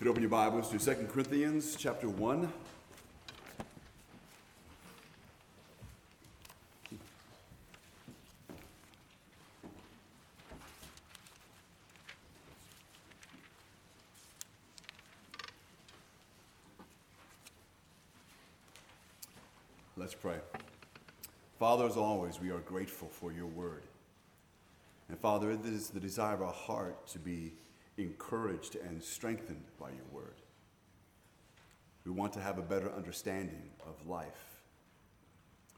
You open your Bibles to 2 Corinthians chapter 1. Let's pray. Father, as always, we are grateful for your word. And Father, it is the desire of our heart to be encouraged and strengthened by your word. We want to have a better understanding of life.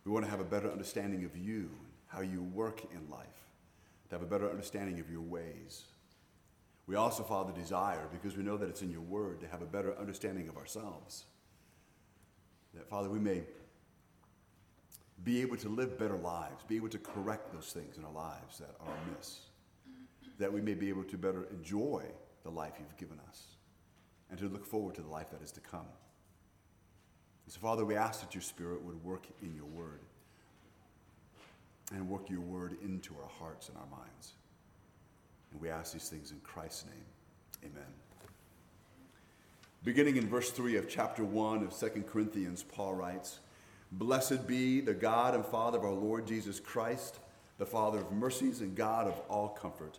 We want to have a better understanding of you, how you work in life, to have a better understanding of your ways. We also, Father, desire, because we know that it's in your word, to have a better understanding of ourselves. That, Father, we may be able to live better lives, be able to correct those things in our lives that are amiss that we may be able to better enjoy the life you've given us and to look forward to the life that is to come. And so, Father, we ask that your Spirit would work in your word and work your word into our hearts and our minds. And we ask these things in Christ's name. Amen. Beginning in verse 3 of chapter 1 of 2 Corinthians, Paul writes, Blessed be the God and Father of our Lord Jesus Christ, the Father of mercies and God of all comfort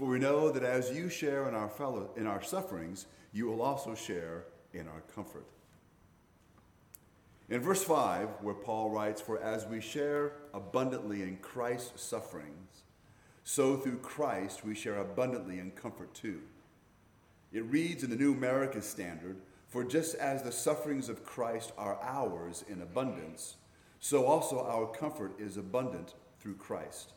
For we know that as you share in our, fellow, in our sufferings, you will also share in our comfort. In verse 5, where Paul writes, For as we share abundantly in Christ's sufferings, so through Christ we share abundantly in comfort too. It reads in the New American Standard, For just as the sufferings of Christ are ours in abundance, so also our comfort is abundant through Christ.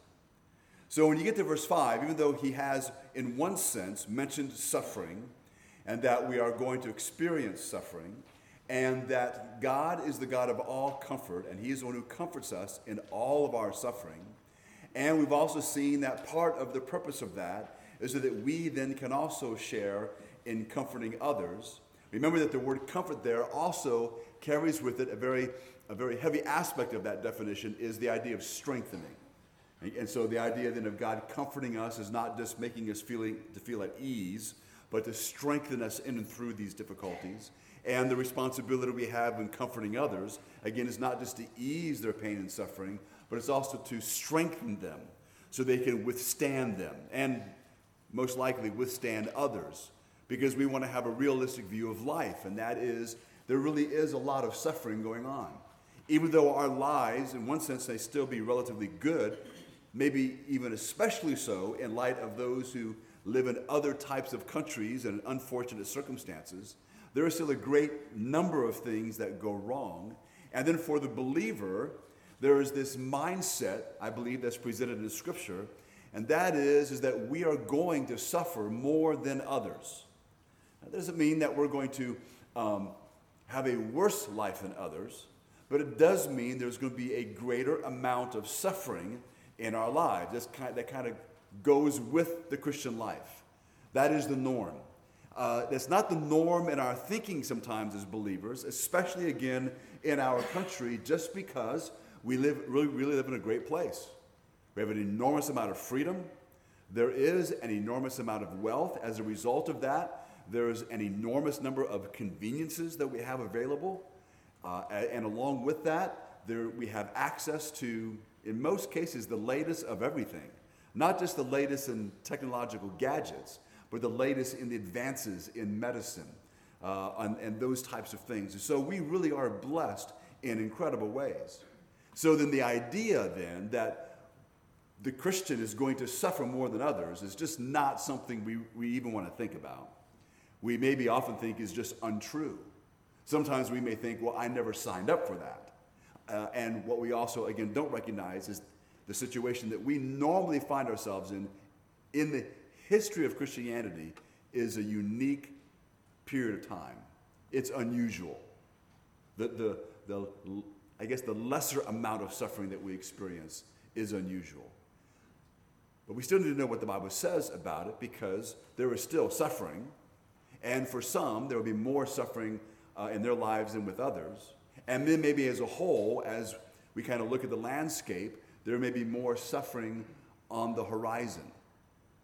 So when you get to verse 5, even though he has, in one sense, mentioned suffering, and that we are going to experience suffering, and that God is the God of all comfort, and He is the one who comforts us in all of our suffering. And we've also seen that part of the purpose of that is so that we then can also share in comforting others. Remember that the word comfort there also carries with it a very, a very heavy aspect of that definition is the idea of strengthening. And so the idea then of God comforting us is not just making us feeling to feel at ease, but to strengthen us in and through these difficulties. And the responsibility we have in comforting others, again, is not just to ease their pain and suffering, but it's also to strengthen them so they can withstand them and most likely withstand others. Because we want to have a realistic view of life, and that is there really is a lot of suffering going on. Even though our lives, in one sense, may still be relatively good, maybe even especially so in light of those who live in other types of countries and unfortunate circumstances, there is still a great number of things that go wrong. And then for the believer, there is this mindset, I believe, that's presented in Scripture, and that is, is that we are going to suffer more than others. That doesn't mean that we're going to um, have a worse life than others, but it does mean there's going to be a greater amount of suffering in our lives. That's kind, that kind of goes with the Christian life. That is the norm. Uh, that's not the norm in our thinking sometimes as believers, especially again in our country, just because we live, really, really live in a great place. We have an enormous amount of freedom. There is an enormous amount of wealth. As a result of that, there is an enormous number of conveniences that we have available. Uh, and along with that, there, we have access to in most cases, the latest of everything. Not just the latest in technological gadgets, but the latest in the advances in medicine uh, and, and those types of things. And so we really are blessed in incredible ways. So then the idea then that the Christian is going to suffer more than others is just not something we, we even want to think about. We maybe often think is just untrue. Sometimes we may think, well, I never signed up for that. Uh, and what we also, again, don't recognize is the situation that we normally find ourselves in in the history of Christianity is a unique period of time. It's unusual. The, the, the, I guess the lesser amount of suffering that we experience is unusual. But we still need to know what the Bible says about it because there is still suffering. And for some, there will be more suffering uh, in their lives than with others. And then, maybe as a whole, as we kind of look at the landscape, there may be more suffering on the horizon.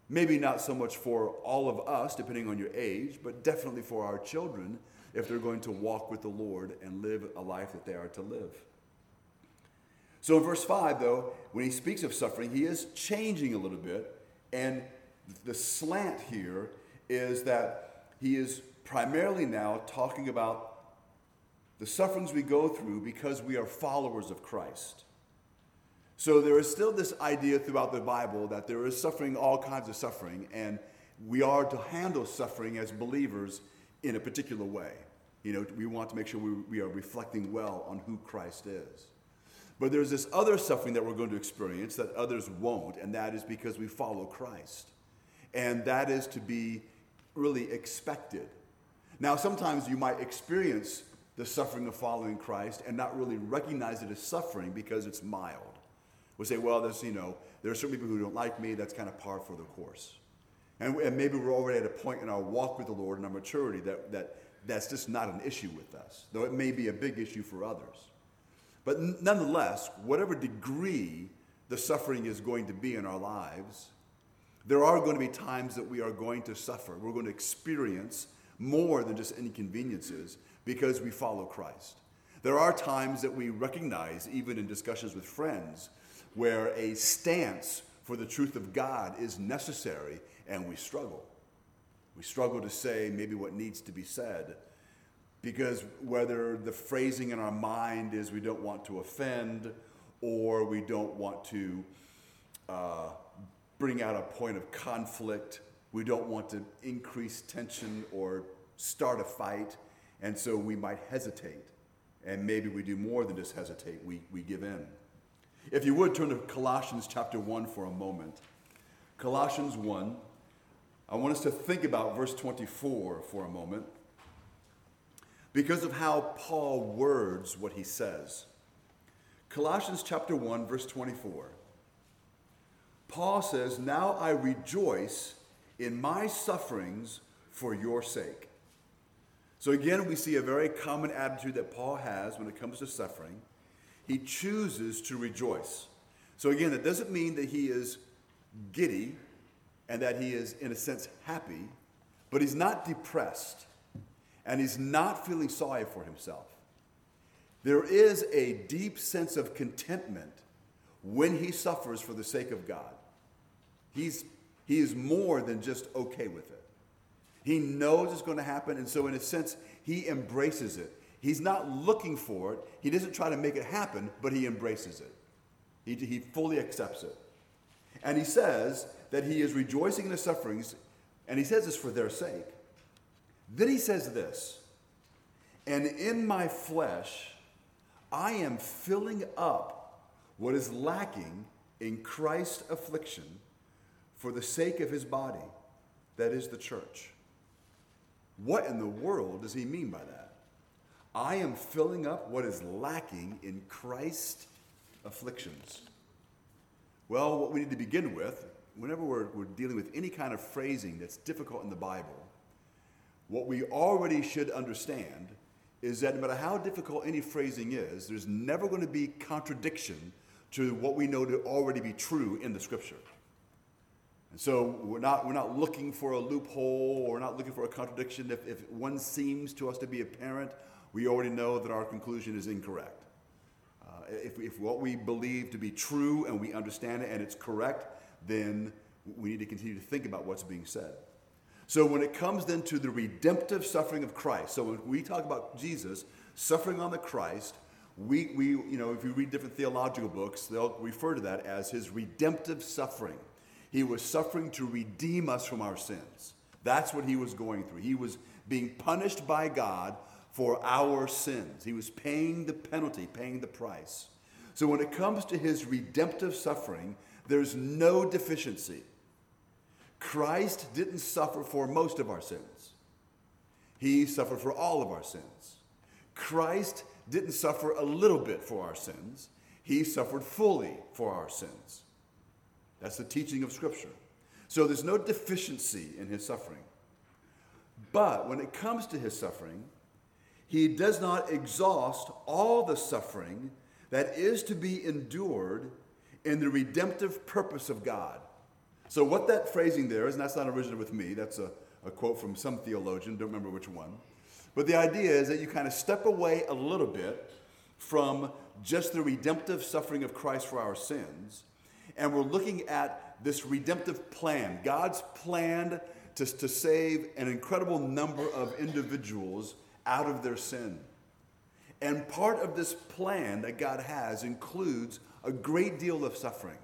Maybe not so much for all of us, depending on your age, but definitely for our children if they're going to walk with the Lord and live a life that they are to live. So in verse 5, though, when he speaks of suffering, he is changing a little bit. And the slant here is that he is primarily now talking about the sufferings we go through because we are followers of Christ. So there is still this idea throughout the Bible that there is suffering, all kinds of suffering, and we are to handle suffering as believers in a particular way. You know, we want to make sure we, we are reflecting well on who Christ is. But there's this other suffering that we're going to experience that others won't, and that is because we follow Christ. And that is to be really expected. Now, sometimes you might experience the suffering of following Christ and not really recognize it as suffering because it's mild. We say, well, there's, you know, there are certain people who don't like me, that's kind of par for the course. And, and maybe we're already at a point in our walk with the Lord and our maturity that, that that's just not an issue with us, though it may be a big issue for others. But nonetheless, whatever degree the suffering is going to be in our lives, there are going to be times that we are going to suffer. We're going to experience more than just inconveniences because we follow Christ. There are times that we recognize, even in discussions with friends, where a stance for the truth of God is necessary and we struggle. We struggle to say maybe what needs to be said because whether the phrasing in our mind is we don't want to offend or we don't want to uh, bring out a point of conflict, we don't want to increase tension or start a fight, and so we might hesitate. And maybe we do more than just hesitate, we, we give in. If you would turn to Colossians chapter 1 for a moment. Colossians 1, I want us to think about verse 24 for a moment because of how Paul words what he says. Colossians chapter 1 verse 24. Paul says, "Now I rejoice in my sufferings for your sake." So again, we see a very common attitude that Paul has when it comes to suffering. He chooses to rejoice. So again, that doesn't mean that he is giddy and that he is in a sense happy, but he's not depressed and he's not feeling sorry for himself. There is a deep sense of contentment when he suffers for the sake of God. He's, he is more than just okay with it. He knows it's going to happen, and so, in a sense, he embraces it. He's not looking for it, he doesn't try to make it happen, but he embraces it. He, he fully accepts it. And he says that he is rejoicing in the sufferings, and he says this for their sake. Then he says this, and in my flesh, I am filling up what is lacking in Christ's affliction for the sake of his body, that is the church. What in the world does he mean by that? I am filling up what is lacking in Christ's afflictions. Well, what we need to begin with, whenever we're, we're dealing with any kind of phrasing that's difficult in the Bible, what we already should understand is that no matter how difficult any phrasing is, there's never going to be contradiction to what we know to already be true in the scripture. And so we're not, we're not looking for a loophole or not looking for a contradiction. If, if one seems to us to be apparent, we already know that our conclusion is incorrect. Uh, if, if what we believe to be true and we understand it and it's correct, then we need to continue to think about what's being said. So when it comes then to the redemptive suffering of Christ, so when we talk about Jesus suffering on the Christ, we, we you know, if you read different theological books, they'll refer to that as his redemptive suffering. He was suffering to redeem us from our sins. That's what he was going through. He was being punished by God for our sins. He was paying the penalty, paying the price. So when it comes to his redemptive suffering, there's no deficiency. Christ didn't suffer for most of our sins. He suffered for all of our sins. Christ didn't suffer a little bit for our sins, He suffered fully for our sins. That's the teaching of Scripture. So there's no deficiency in His suffering. But when it comes to His suffering, He does not exhaust all the suffering that is to be endured in the redemptive purpose of God. So, what that phrasing there is, and that's not original with me, that's a, a quote from some theologian, don't remember which one. But the idea is that you kind of step away a little bit from just the redemptive suffering of Christ for our sins, and we're looking at this redemptive plan. God's plan to, to save an incredible number of individuals out of their sin. And part of this plan that God has includes a great deal of suffering.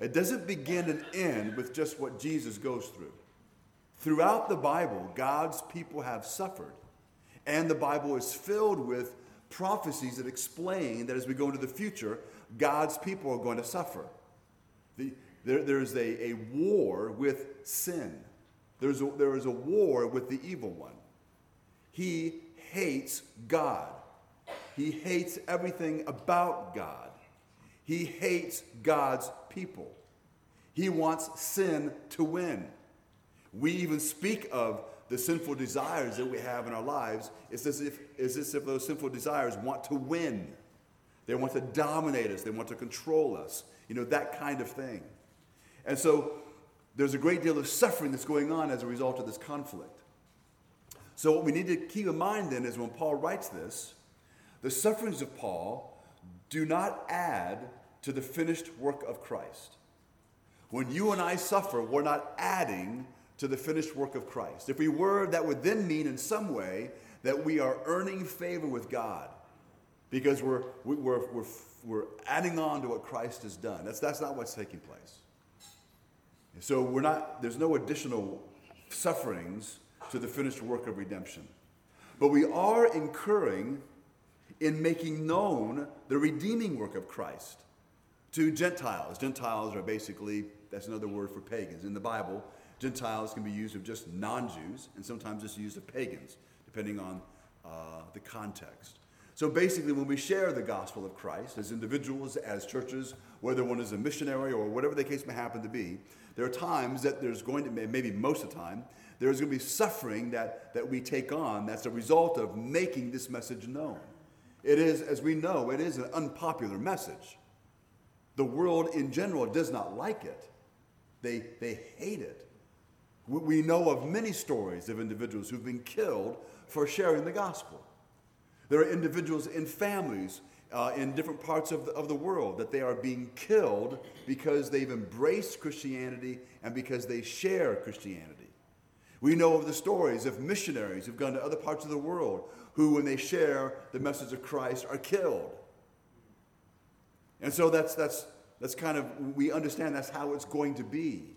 It doesn't begin and end with just what Jesus goes through. Throughout the Bible, God's people have suffered. And the Bible is filled with prophecies that explain that as we go into the future, God's people are going to suffer. The, there, there's a, a war with sin, there's a, there is a war with the evil one. He hates God. He hates everything about God. He hates God's people. He wants sin to win. We even speak of the sinful desires that we have in our lives. It's as if, it's as if those sinful desires want to win. They want to dominate us. They want to control us. You know, that kind of thing. And so there's a great deal of suffering that's going on as a result of this conflict. So, what we need to keep in mind then is when Paul writes this, the sufferings of Paul do not add to the finished work of Christ. When you and I suffer, we're not adding to the finished work of Christ. If we were, that would then mean in some way that we are earning favor with God because we're, we're, we're, we're adding on to what Christ has done. That's, that's not what's taking place. So we're not, there's no additional sufferings to the finished work of redemption. But we are incurring in making known the redeeming work of Christ to Gentiles. Gentiles are basically, that's another word for pagans. In the Bible, Gentiles can be used of just non Jews, and sometimes it's used of pagans, depending on uh, the context. So basically, when we share the gospel of Christ as individuals, as churches, whether one is a missionary or whatever the case may happen to be, there are times that there's going to be, maybe most of the time, there's going to be suffering that, that we take on that's a result of making this message known. It is, as we know, it is an unpopular message. The world in general does not like it, they, they hate it. We know of many stories of individuals who've been killed for sharing the gospel. There are individuals in families uh, in different parts of the, of the world that they are being killed because they've embraced Christianity and because they share Christianity. We know of the stories of missionaries who've gone to other parts of the world who, when they share the message of Christ, are killed. And so that's, that's, that's kind of, we understand that's how it's going to be.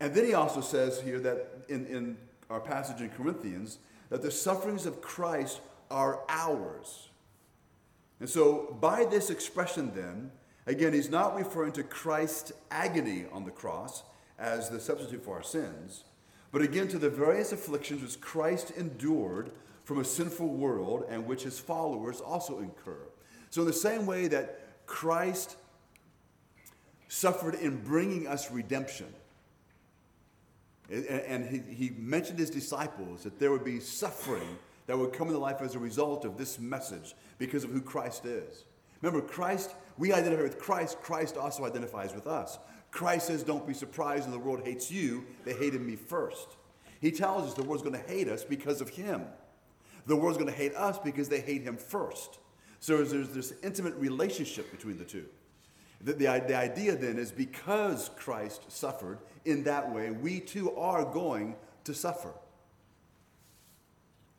And then he also says here that in, in our passage in Corinthians, that the sufferings of Christ are ours. And so, by this expression, then, again, he's not referring to Christ's agony on the cross as the substitute for our sins, but again to the various afflictions which Christ endured from a sinful world and which his followers also incur. So, in the same way that Christ suffered in bringing us redemption, and he, mentioned his disciples that there would be suffering that would come in life as a result of this message because of who Christ is. Remember, Christ, we identify with Christ, Christ also identifies with us. Christ says, Don't be surprised when the world hates you, they hated me first. He tells us the world's going to hate us because of him. The world's going to hate us because they hate him first. So there's this intimate relationship between the two. The, the, the idea then is because Christ suffered in that way, we too are going to suffer.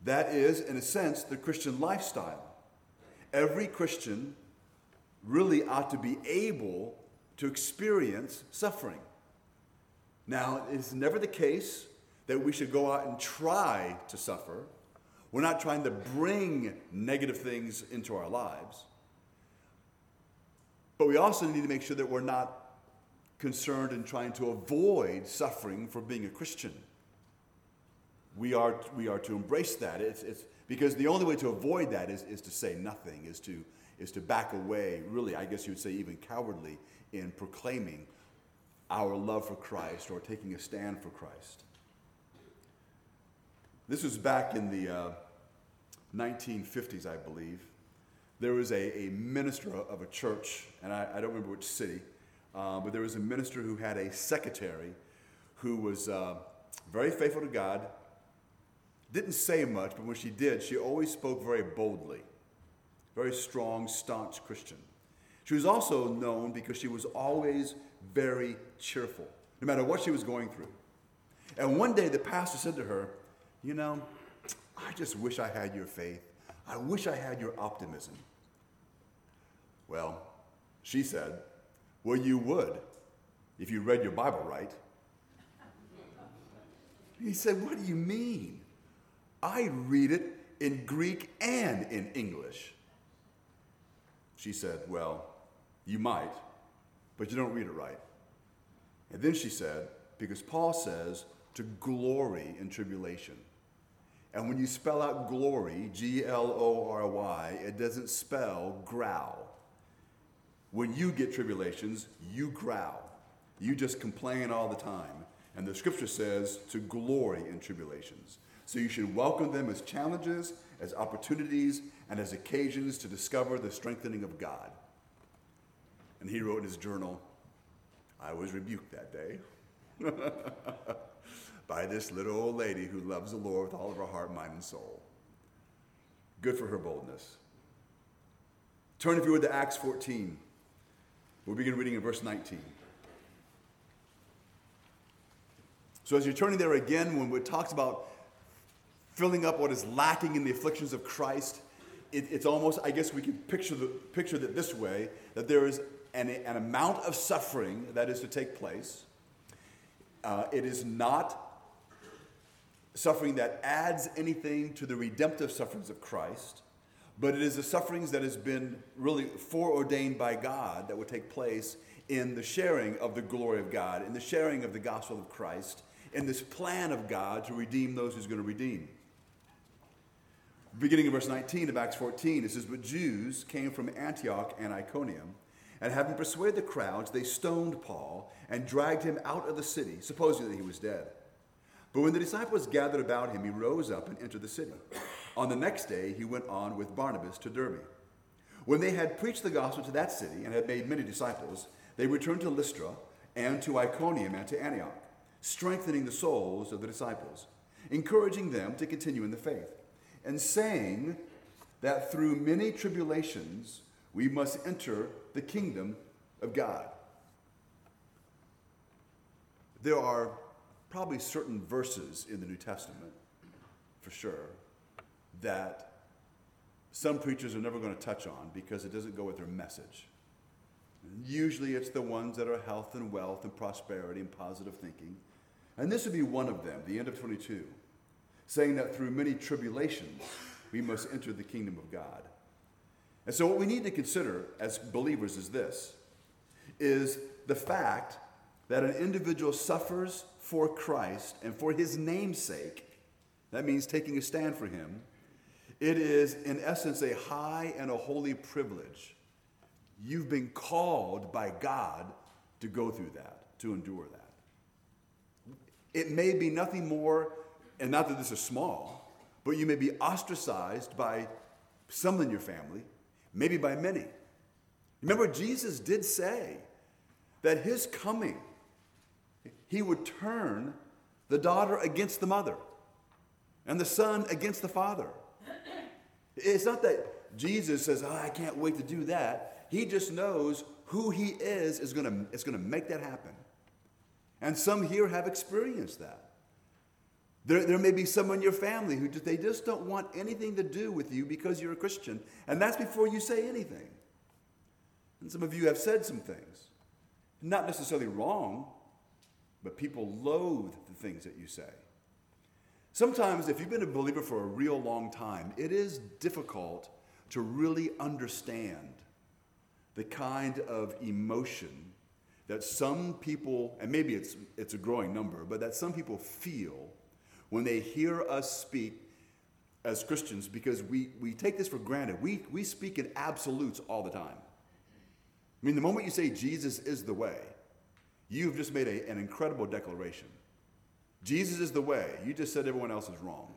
That is, in a sense, the Christian lifestyle. Every Christian really ought to be able to experience suffering. Now, it's never the case that we should go out and try to suffer. We're not trying to bring negative things into our lives. But we also need to make sure that we're not concerned in trying to avoid suffering for being a Christian. We are, we are to embrace that. It's, it's, because the only way to avoid that is, is to say nothing, is to, is to back away, really, I guess you would say even cowardly, in proclaiming our love for Christ or taking a stand for Christ. This was back in the uh, 1950s, I believe. There was a, a minister of a church, and I, I don't remember which city, uh, but there was a minister who had a secretary who was uh, very faithful to God, didn't say much, but when she did, she always spoke very boldly. Very strong, staunch Christian. She was also known because she was always very cheerful, no matter what she was going through. And one day the pastor said to her, You know, I just wish I had your faith. I wish I had your optimism. Well, she said, Well, you would if you read your Bible right. He said, What do you mean? I read it in Greek and in English. She said, Well, you might, but you don't read it right. And then she said, Because Paul says to glory in tribulation. And when you spell out glory, G L O R Y, it doesn't spell growl. When you get tribulations, you growl. You just complain all the time. And the scripture says to glory in tribulations. So you should welcome them as challenges, as opportunities, and as occasions to discover the strengthening of God. And he wrote in his journal, I was rebuked that day by this little old lady who loves the Lord with all of her heart, mind, and soul. Good for her boldness. Turn, if you would, to Acts 14. We'll begin reading in verse 19. So, as you're turning there again, when it talks about filling up what is lacking in the afflictions of Christ, it, it's almost, I guess we can picture, the, picture that this way that there is an, an amount of suffering that is to take place. Uh, it is not suffering that adds anything to the redemptive sufferings of Christ, but it is the sufferings that has been really foreordained by God that would take place in the sharing of the glory of God, in the sharing of the gospel of Christ, in this plan of God to redeem those He's going to redeem. Beginning in verse 19 of Acts 14, it says, But Jews came from Antioch and Iconium, and having persuaded the crowds, they stoned Paul and dragged him out of the city, supposing that he was dead. But when the disciples gathered about him, he rose up and entered the city. On the next day, he went on with Barnabas to Derbe. When they had preached the gospel to that city and had made many disciples, they returned to Lystra and to Iconium and to Antioch strengthening the souls of the disciples, encouraging them to continue in the faith, and saying that through many tribulations we must enter the kingdom of God. There are probably certain verses in the New Testament, for sure, that some preachers are never going to touch on because it doesn't go with their message. Usually it's the ones that are health and wealth and prosperity and positive thinking. And this would be one of them, the end of 22, saying that through many tribulations we must enter the kingdom of God. And so what we need to consider as believers is this is the fact that an individual suffers for Christ and for his name's sake. That means taking a stand for him. It is, in essence, a high and a holy privilege. You've been called by God to go through that, to endure that. It may be nothing more, and not that this is small, but you may be ostracized by some in your family, maybe by many. Remember, Jesus did say that his coming, he would turn the daughter against the mother and the son against the father. It's not that Jesus says, oh, I can't wait to do that. He just knows who he is is going to, is going to make that happen. And some here have experienced that. There, there may be someone in your family who just, they just don't want anything to do with you because you're a Christian. And that's before you say anything. And some of you have said some things. Not necessarily wrong, but people loathe the things that you say. Sometimes, if you've been a believer for a real long time, it is difficult to really understand the kind of emotion that some people, and maybe it's, it's a growing number, but that some people feel when they hear us speak as Christians because we, we take this for granted. We, we speak in absolutes all the time. I mean, the moment you say Jesus is the way, you've just made a, an incredible declaration. Jesus is the way. You just said everyone else is wrong.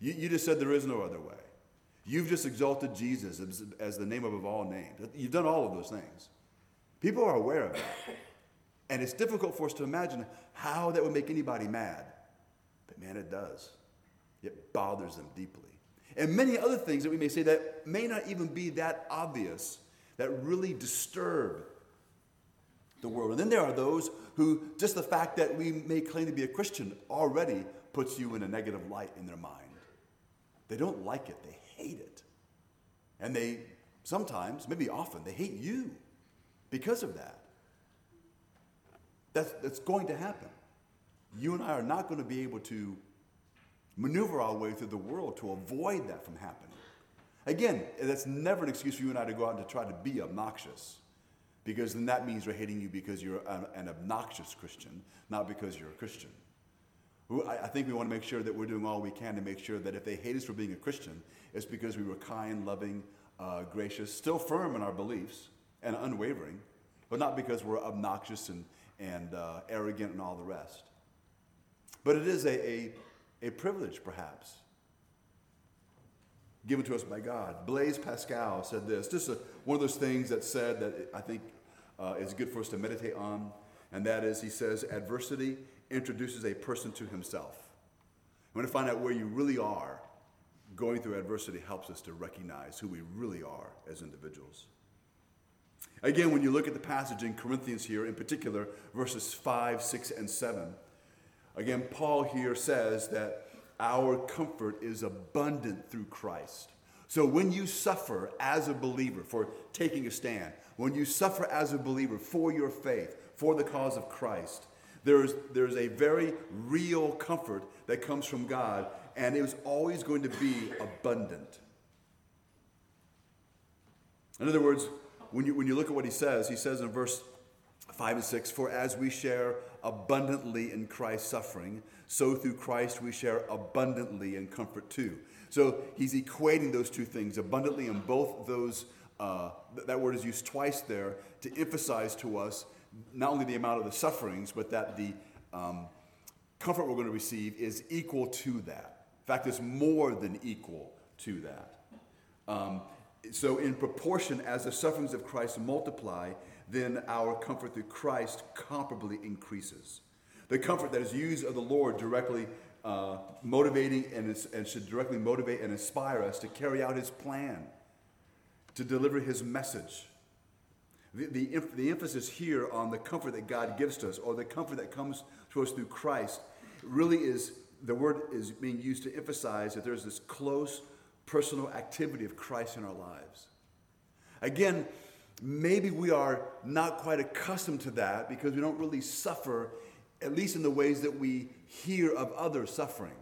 You, you just said there is no other way. You've just exalted Jesus as, as the name above all names. You've done all of those things. People are aware of that. And it's difficult for us to imagine how that would make anybody mad. But man, it does. It bothers them deeply. And many other things that we may say that may not even be that obvious that really disturb the world. And then there are those who, just the fact that we may claim to be a Christian already puts you in a negative light in their mind. They don't like it, they hate it. And they sometimes, maybe often, they hate you because of that. That's, that's going to happen. You and I are not going to be able to maneuver our way through the world to avoid that from happening. Again, that's never an excuse for you and I to go out and to try to be obnoxious, because then that means they're hating you because you're an, obnoxious Christian, not because you're a Christian. I think we want to make sure that we're doing all we can to make sure that if they hate us for being a Christian, it's because we were kind, loving, uh, gracious, still firm in our beliefs and unwavering, but not because we're obnoxious and, and uh, arrogant and all the rest. But it is a, a, a privilege, perhaps, given to us by God. Blaise Pascal said this. Just a, one of those things that said that I think uh, is good for us to meditate on, and that is, he says, adversity introduces a person to himself. I want to find out where you really are. Going through adversity helps us to recognize who we really are as individuals. Again, when you look at the passage in Corinthians here, in particular, verses 5, 6, and 7, again, Paul here says that our comfort is abundant through Christ. So when you suffer as a believer for taking a stand, when you suffer as a believer for your faith, for the cause of Christ, there's, there's a very real comfort that comes from God, and it is always going to be abundant. In other words, when you, when you look at what he says, he says in verse 5 and 6 For as we share abundantly in Christ's suffering, so through Christ we share abundantly in comfort too. So he's equating those two things abundantly in both those. Uh, that word is used twice there to emphasize to us not only the amount of the sufferings, but that the um, comfort we're going to receive is equal to that. In fact, it's more than equal to that. Um, so, in proportion as the sufferings of Christ multiply, then our comfort through Christ comparably increases. The comfort that is used of the Lord directly uh, motivating and, and should directly motivate and inspire us to carry out his plan, to deliver his message. The, the, the emphasis here on the comfort that God gives to us, or the comfort that comes to us through Christ, really is the word is being used to emphasize that there's this close personal activity of Christ in our lives. Again, maybe we are not quite accustomed to that because we don't really suffer at least in the ways that we hear of others suffering.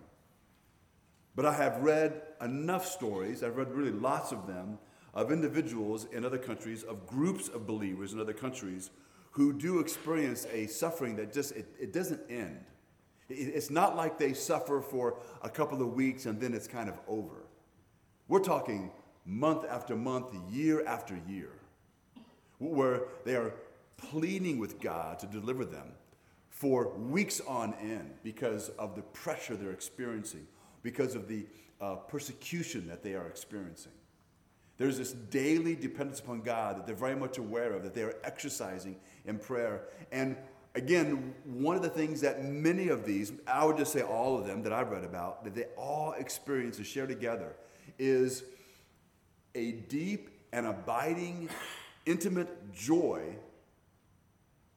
But I have read enough stories, I've read really lots of them, of individuals in other countries, of groups of believers in other countries who do experience a suffering that just, it, it doesn't end. It's not like they suffer for a couple of weeks and then it's kind of over. We're talking month after month, year after year, where they are pleading with God to deliver them for weeks on end because of the pressure they're experiencing, because of the uh, persecution that they are experiencing. There's this daily dependence upon God that they're very much aware of, that they are exercising in prayer. And again, one of the things that many of these, I would just say all of them that I've read about, that they all experience and share together is a deep and abiding, intimate joy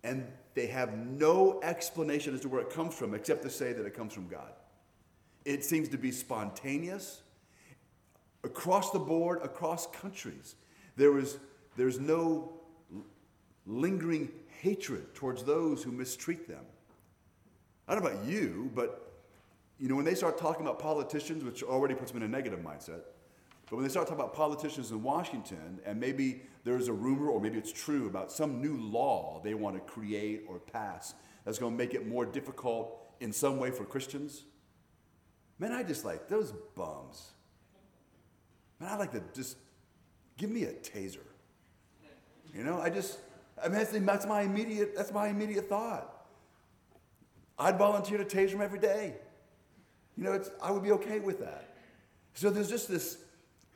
and they have no explanation as to where it comes from except to say that it comes from God. It seems to be spontaneous across the board, across countries. There is there's no lingering hatred towards those who mistreat them. I don't know about you, but you know, when they start talking about politicians, which already puts them in a negative mindset, but when they start talking about politicians in Washington, and maybe there's a rumor, or maybe it's true, about some new law they want to create or pass that's going to make it more difficult in some way for Christians, Man, I just like those bums. Man, I like to just give me a taser. You know, I just, I mean, that's my immediate, that's my immediate thought. I'd volunteer to taser him every day. You know, it's, I would be okay with that. So there's just this,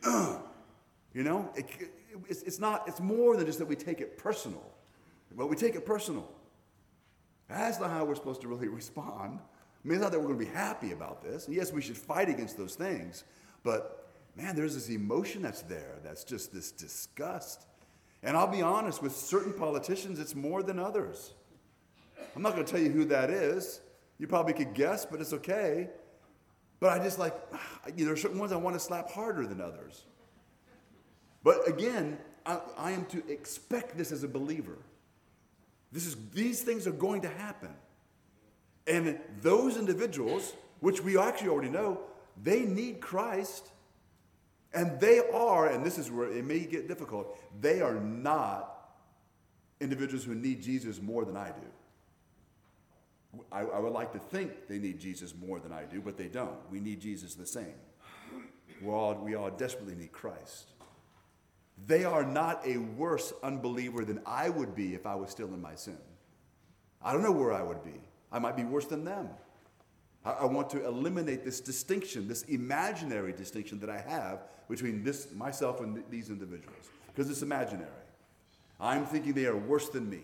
you know, it, it's, it's not, it's more than just that we take it personal. But we take it personal. That's not how we're supposed to really respond. I mean, it's not that we're going to be happy about this. And yes, we should fight against those things, but man, there's this emotion that's there that's just this disgust. And I'll be honest, with certain politicians, it's more than others. I'm not going to tell you who that is. You probably could guess, but it's okay. But I just like, you know, there are certain ones I want to slap harder than others. But again, I, I am to expect this as a believer. This is, these things are going to happen. And those individuals, which we actually already know, they need Christ. And they are, and this is where it may get difficult, they are not individuals who need Jesus more than I do. I, I, would like to think they need Jesus more than I do, but they don't. We need Jesus the same. we all, we all desperately need Christ. They are not a worse unbeliever than I would be if I was still in my sin. I don't know where I would be. I might be worse than them. I, I want to eliminate this distinction, this imaginary distinction that I have between this myself and th- these individuals, because it's imaginary. I'm thinking they are worse than me.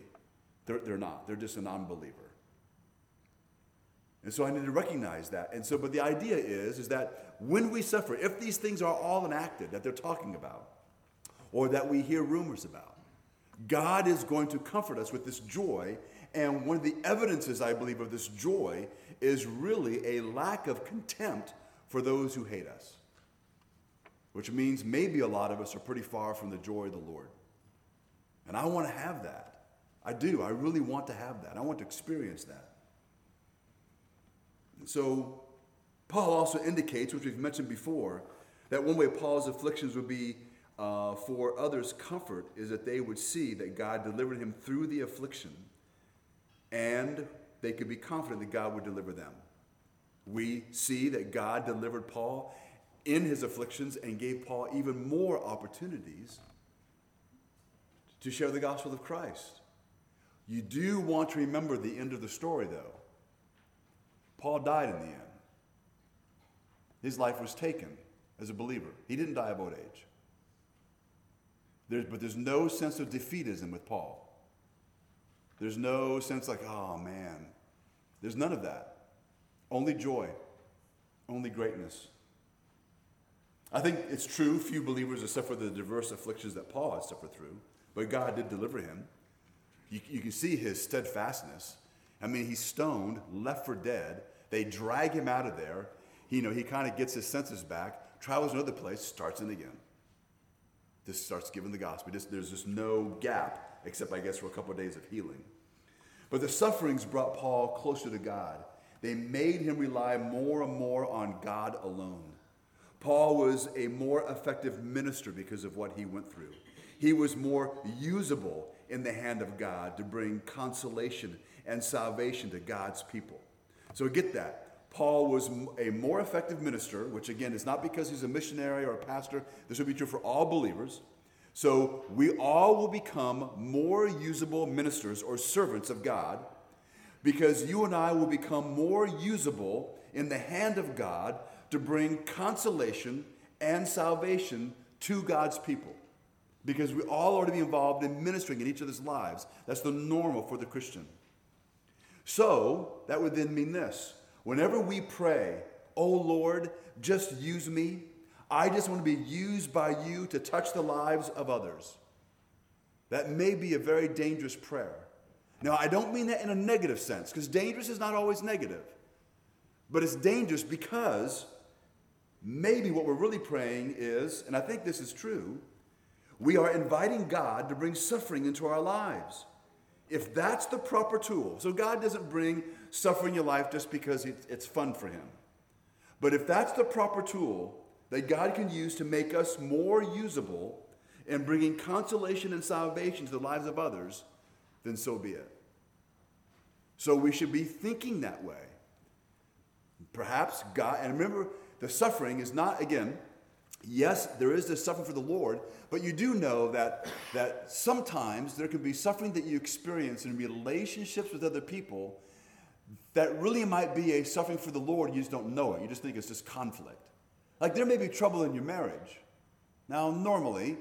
They're, they're not. They're just an unbeliever. And so I need to recognize that. And so, but the idea is, is that when we suffer, if these things are all enacted that they're talking about, or that we hear rumors about, God is going to comfort us with this joy. And one of the evidences, I believe, of this joy is really a lack of contempt for those who hate us. Which means maybe a lot of us are pretty far from the joy of the Lord. And I want to have that. I do. I really want to have that. I want to experience that. So, Paul also indicates, which we've mentioned before, that one way Paul's afflictions would be uh, for others' comfort is that they would see that God delivered him through the affliction and they could be confident that God would deliver them. We see that God delivered Paul in his afflictions and gave Paul even more opportunities to share the gospel of Christ. You do want to remember the end of the story, though. Paul died in the end. His life was taken as a believer. He didn't die of old age. There's, but there's no sense of defeatism with Paul. There's no sense like, oh man. There's none of that. Only joy, only greatness. I think it's true, few believers have suffered the diverse afflictions that Paul has suffered through, but God did deliver him. You, you can see his steadfastness. I mean, he's stoned, left for dead, they drag him out of there. He, you know, he kind of gets his senses back, travels another place, starts in again. This starts giving the gospel. Just, there's just no gap, except I guess for a couple of days of healing. But the sufferings brought Paul closer to God. They made him rely more and more on God alone. Paul was a more effective minister because of what he went through. He was more usable in the hand of God to bring consolation and salvation to God's people. So get that. Paul was a more effective minister, which again is not because he's a missionary or a pastor. This would be true for all believers. So we all will become more usable ministers or servants of God because you and I will become more usable in the hand of God to bring consolation and salvation to God's people. Because we all are to be involved in ministering in each other's lives. That's the normal for the Christian. So that would then mean this whenever we pray, Oh Lord, just use me, I just want to be used by you to touch the lives of others. That may be a very dangerous prayer. Now, I don't mean that in a negative sense, because dangerous is not always negative. But it's dangerous because maybe what we're really praying is, and I think this is true, we are inviting God to bring suffering into our lives if that's the proper tool, so God doesn't bring suffering in your life just because it's fun for Him. But if that's the proper tool that God can use to make us more usable in bringing consolation and salvation to the lives of others, then so be it. So we should be thinking that way. Perhaps God, and remember, the suffering is not, again, yes, there is this suffering for the Lord, but you do know that, that sometimes there can be suffering that you experience in relationships with other people that really might be a suffering for the Lord. You just don't know it. You just think it's just conflict. Like there may be trouble in your marriage. Now, normally,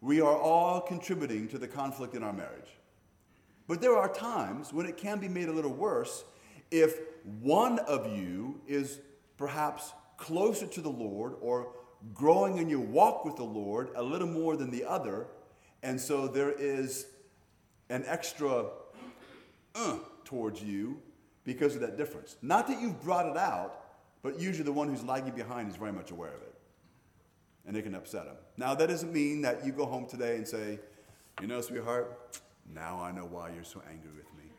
we are all contributing to the conflict in our marriage. But there are times when it can be made a little worse if one of you is perhaps closer to the Lord or growing in your walk with the Lord a little more than the other, and so there is an extra uh, towards you because of that difference. Not that you've brought it out, but usually the one who's lagging behind is very much aware of it. And it can upset him. Now, that doesn't mean that you go home today and say, You know, sweetheart, now I know why you're so angry with me.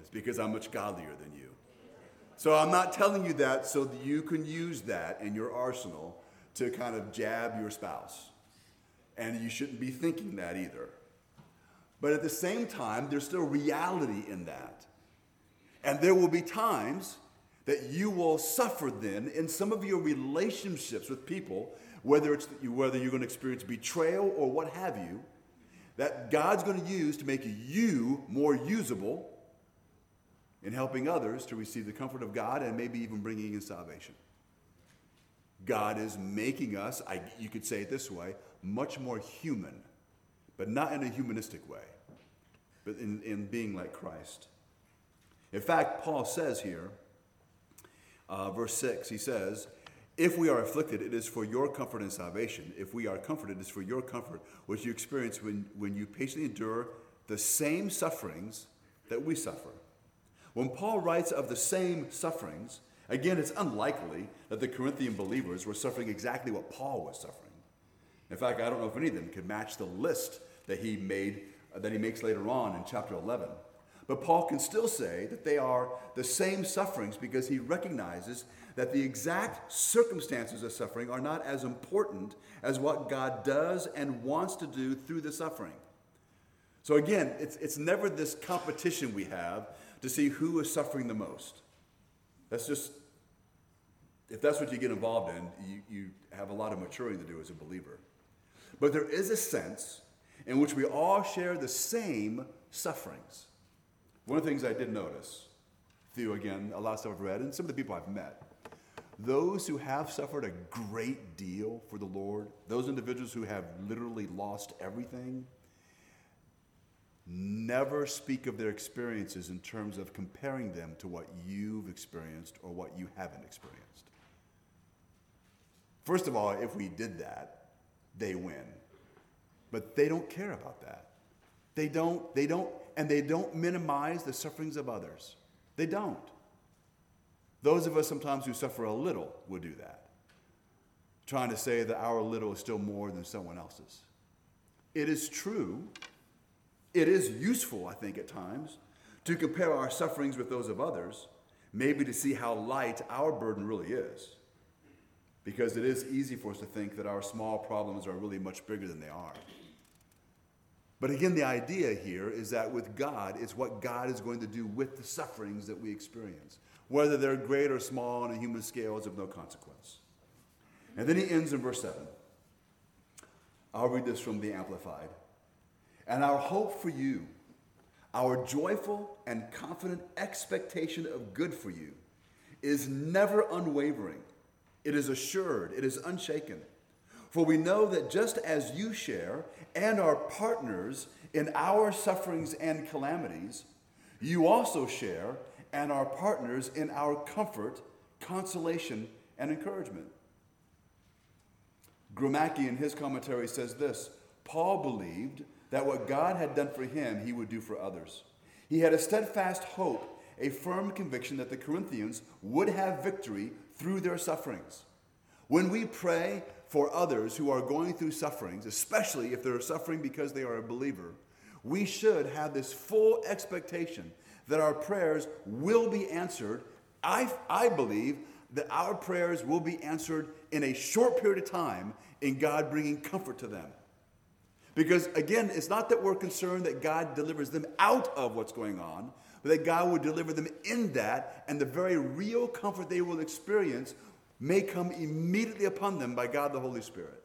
It's because I'm much godlier than you. So I'm not telling you that so that you can use that in your arsenal to kind of jab your spouse. And you shouldn't be thinking that either. But at the same time, there's still reality in that. And there will be times that you will suffer then in some of your relationships with people, whether, it's, whether you're going to experience betrayal or what have you, that God's going to use to make you more usable in helping others to receive the comfort of God and maybe even bringing in salvation. God is making us, I, you could say it this way, much more human, but not in a humanistic way, but in, in being like Christ. In fact, Paul says here, uh, verse 6, he says, If we are afflicted, it is for your comfort and salvation. If we are comforted, it is for your comfort, which you experience when, when you patiently endure the same sufferings that we suffer. When Paul writes of the same sufferings, again, it's unlikely that the Corinthian believers were suffering exactly what Paul was suffering. In fact, I don't know if any of them could match the list that he made, uh, that he makes later on in chapter 11. But Paul can still say that they are the same sufferings because he recognizes that the exact circumstances of suffering are not as important as what God does and wants to do through the suffering. So again, it's, it's never this competition we have to see who is suffering the most. That's just, if that's what you get involved in, you, you have a lot of maturing to do as a believer. But there is a sense in which we all share the same sufferings. One of the things I did notice, through again, a lot of stuff I've read, and some of the people I've met, those who have suffered a great deal for the Lord, those individuals who have literally lost everything, never speak of their experiences in terms of comparing them to what you've experienced or what you haven't experienced. First of all, if we did that, they win. But they don't care about that. They don't, they don't, and they don't minimize the sufferings of others. They don't. Those of us sometimes who suffer a little would do that, trying to say that our little is still more than someone else's. It is true it is useful, I think, at times to compare our sufferings with those of others, maybe to see how light our burden really is. Because it is easy for us to think that our small problems are really much bigger than they are. But again, the idea here is that with God, it's what God is going to do with the sufferings that we experience. Whether they're great or small on a human scale is of no consequence. And then he ends in verse 7. I'll read this from the Amplified. And our hope for you, our joyful and confident expectation of good for you, is never unwavering. It is assured, it is unshaken. For we know that just as you share and are partners in our sufferings and calamities, you also share and are partners in our comfort, consolation, and encouragement. Gromacki in his commentary says this Paul believed that what God had done for him, he would do for others. He had a steadfast hope, a firm conviction that the Corinthians would have victory through their sufferings. When we pray for others who are going through sufferings, especially if they're suffering because they are a believer, we should have this full expectation that our prayers will be answered. I, I believe that our prayers will be answered in a short period of time in God bringing comfort to them. Because again, it's not that we're concerned that God delivers them out of what's going on, but that God would deliver them in that, and the very real comfort they will experience may come immediately upon them by God the Holy Spirit.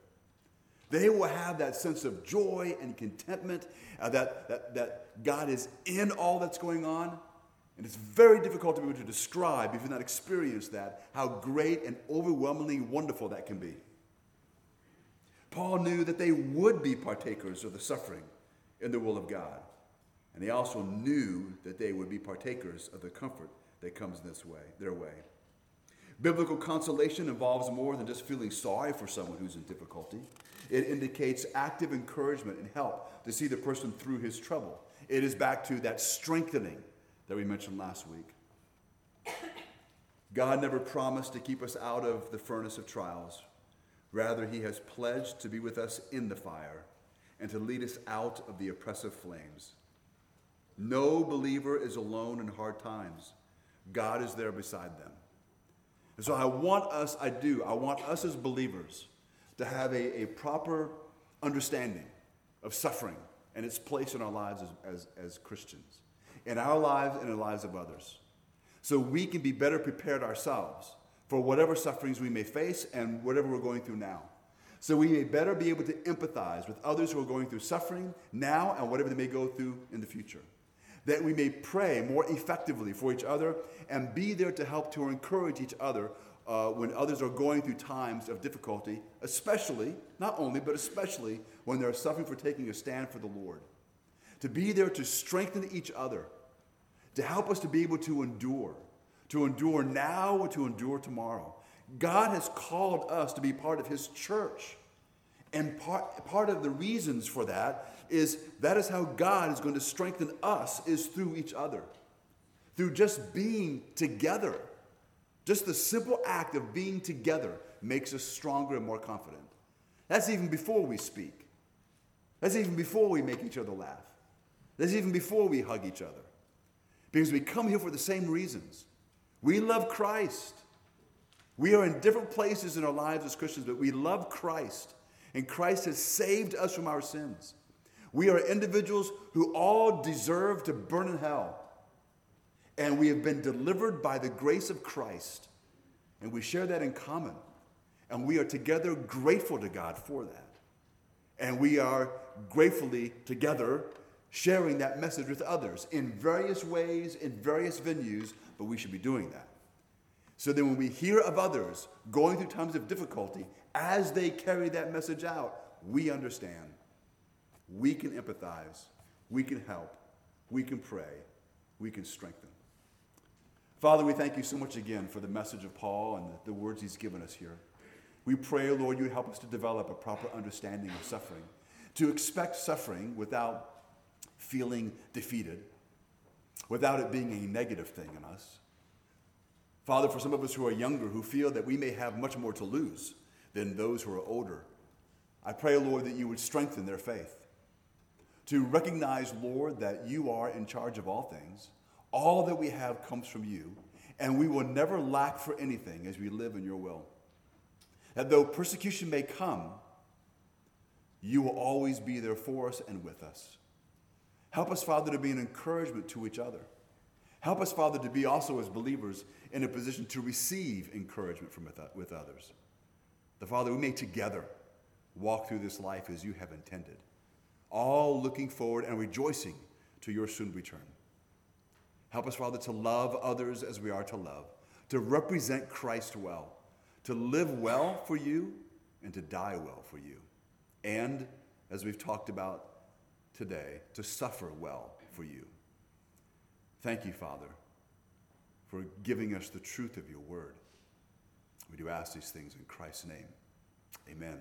They will have that sense of joy and contentment, uh, that, that, that God is in all that's going on. And it's very difficult to be able to describe, if you've not experienced that, how great and overwhelmingly wonderful that can be. Paul knew that they would be partakers of the suffering in the will of God. And he also knew that they would be partakers of the comfort that comes this way, their way. Biblical consolation involves more than just feeling sorry for someone who's in difficulty. It indicates active encouragement and help to see the person through his trouble. It is back to that strengthening that we mentioned last week. God never promised to keep us out of the furnace of trials. Rather, He has pledged to be with us in the fire and to lead us out of the oppressive flames. No believer is alone in hard times. God is there beside them. And so I want us, I do, I want us as believers to have a, a proper understanding of suffering and its place in our lives as, as, as Christians, in our lives and in the lives of others. So we can be better prepared ourselves for whatever sufferings we may face and whatever we're going through now. So we may better be able to empathize with others who are going through suffering now and whatever they may go through in the future that we may pray more effectively for each other and be there to help to encourage each other uh, when others are going through times of difficulty, especially, not only, but especially when they're suffering for taking a stand for the Lord. To be there to strengthen each other, to help us to be able to endure, to endure now or to endure tomorrow. God has called us to be part of His church. And part, part of the reasons for that is that is how God is going to strengthen us is through each other. Through just being together. Just the simple act of being together makes us stronger and more confident. That's even before we speak. That's even before we make each other laugh. That's even before we hug each other. Because we come here for the same reasons. We love Christ. We are in different places in our lives as Christians, but we love Christ. And Christ has saved us from our sins. We are individuals who all deserve to burn in hell. And we have been delivered by the grace of Christ. And we share that in common. And we are together grateful to God for that. And we are gratefully together sharing that message with others in various ways, in various venues, but we should be doing that. So then, when we hear of others going through times of difficulty, as they carry that message out, we understand we can empathize, we can help, we can pray, we can strengthen. Father, we thank you so much again for the message of Paul and the, the words he's given us here. We pray, Lord, you help us to develop a proper understanding of suffering, to expect suffering without feeling defeated, without it being a negative thing in us. Father, for some of us who are younger, who feel that we may have much more to lose than those who are older, I pray, Lord, that you would strengthen their faith to recognize, Lord, that you are in charge of all things. All that we have comes from you, and we will never lack for anything as we live in your will. That though persecution may come, you will always be there for us and with us. Help us, Father, to be an encouragement to each other. Help us, Father, to be also as believers in a position to receive encouragement from with others. The Father, we may together walk through this life as you have intended all looking forward and rejoicing to your soon return. Help us, Father, to love others as we are to love, to represent Christ well, to live well for you and to die well for you. And, as we've talked about today, to suffer well for you. Thank you, Father, for giving us the truth of your word. We do ask these things in Christ's name. Amen.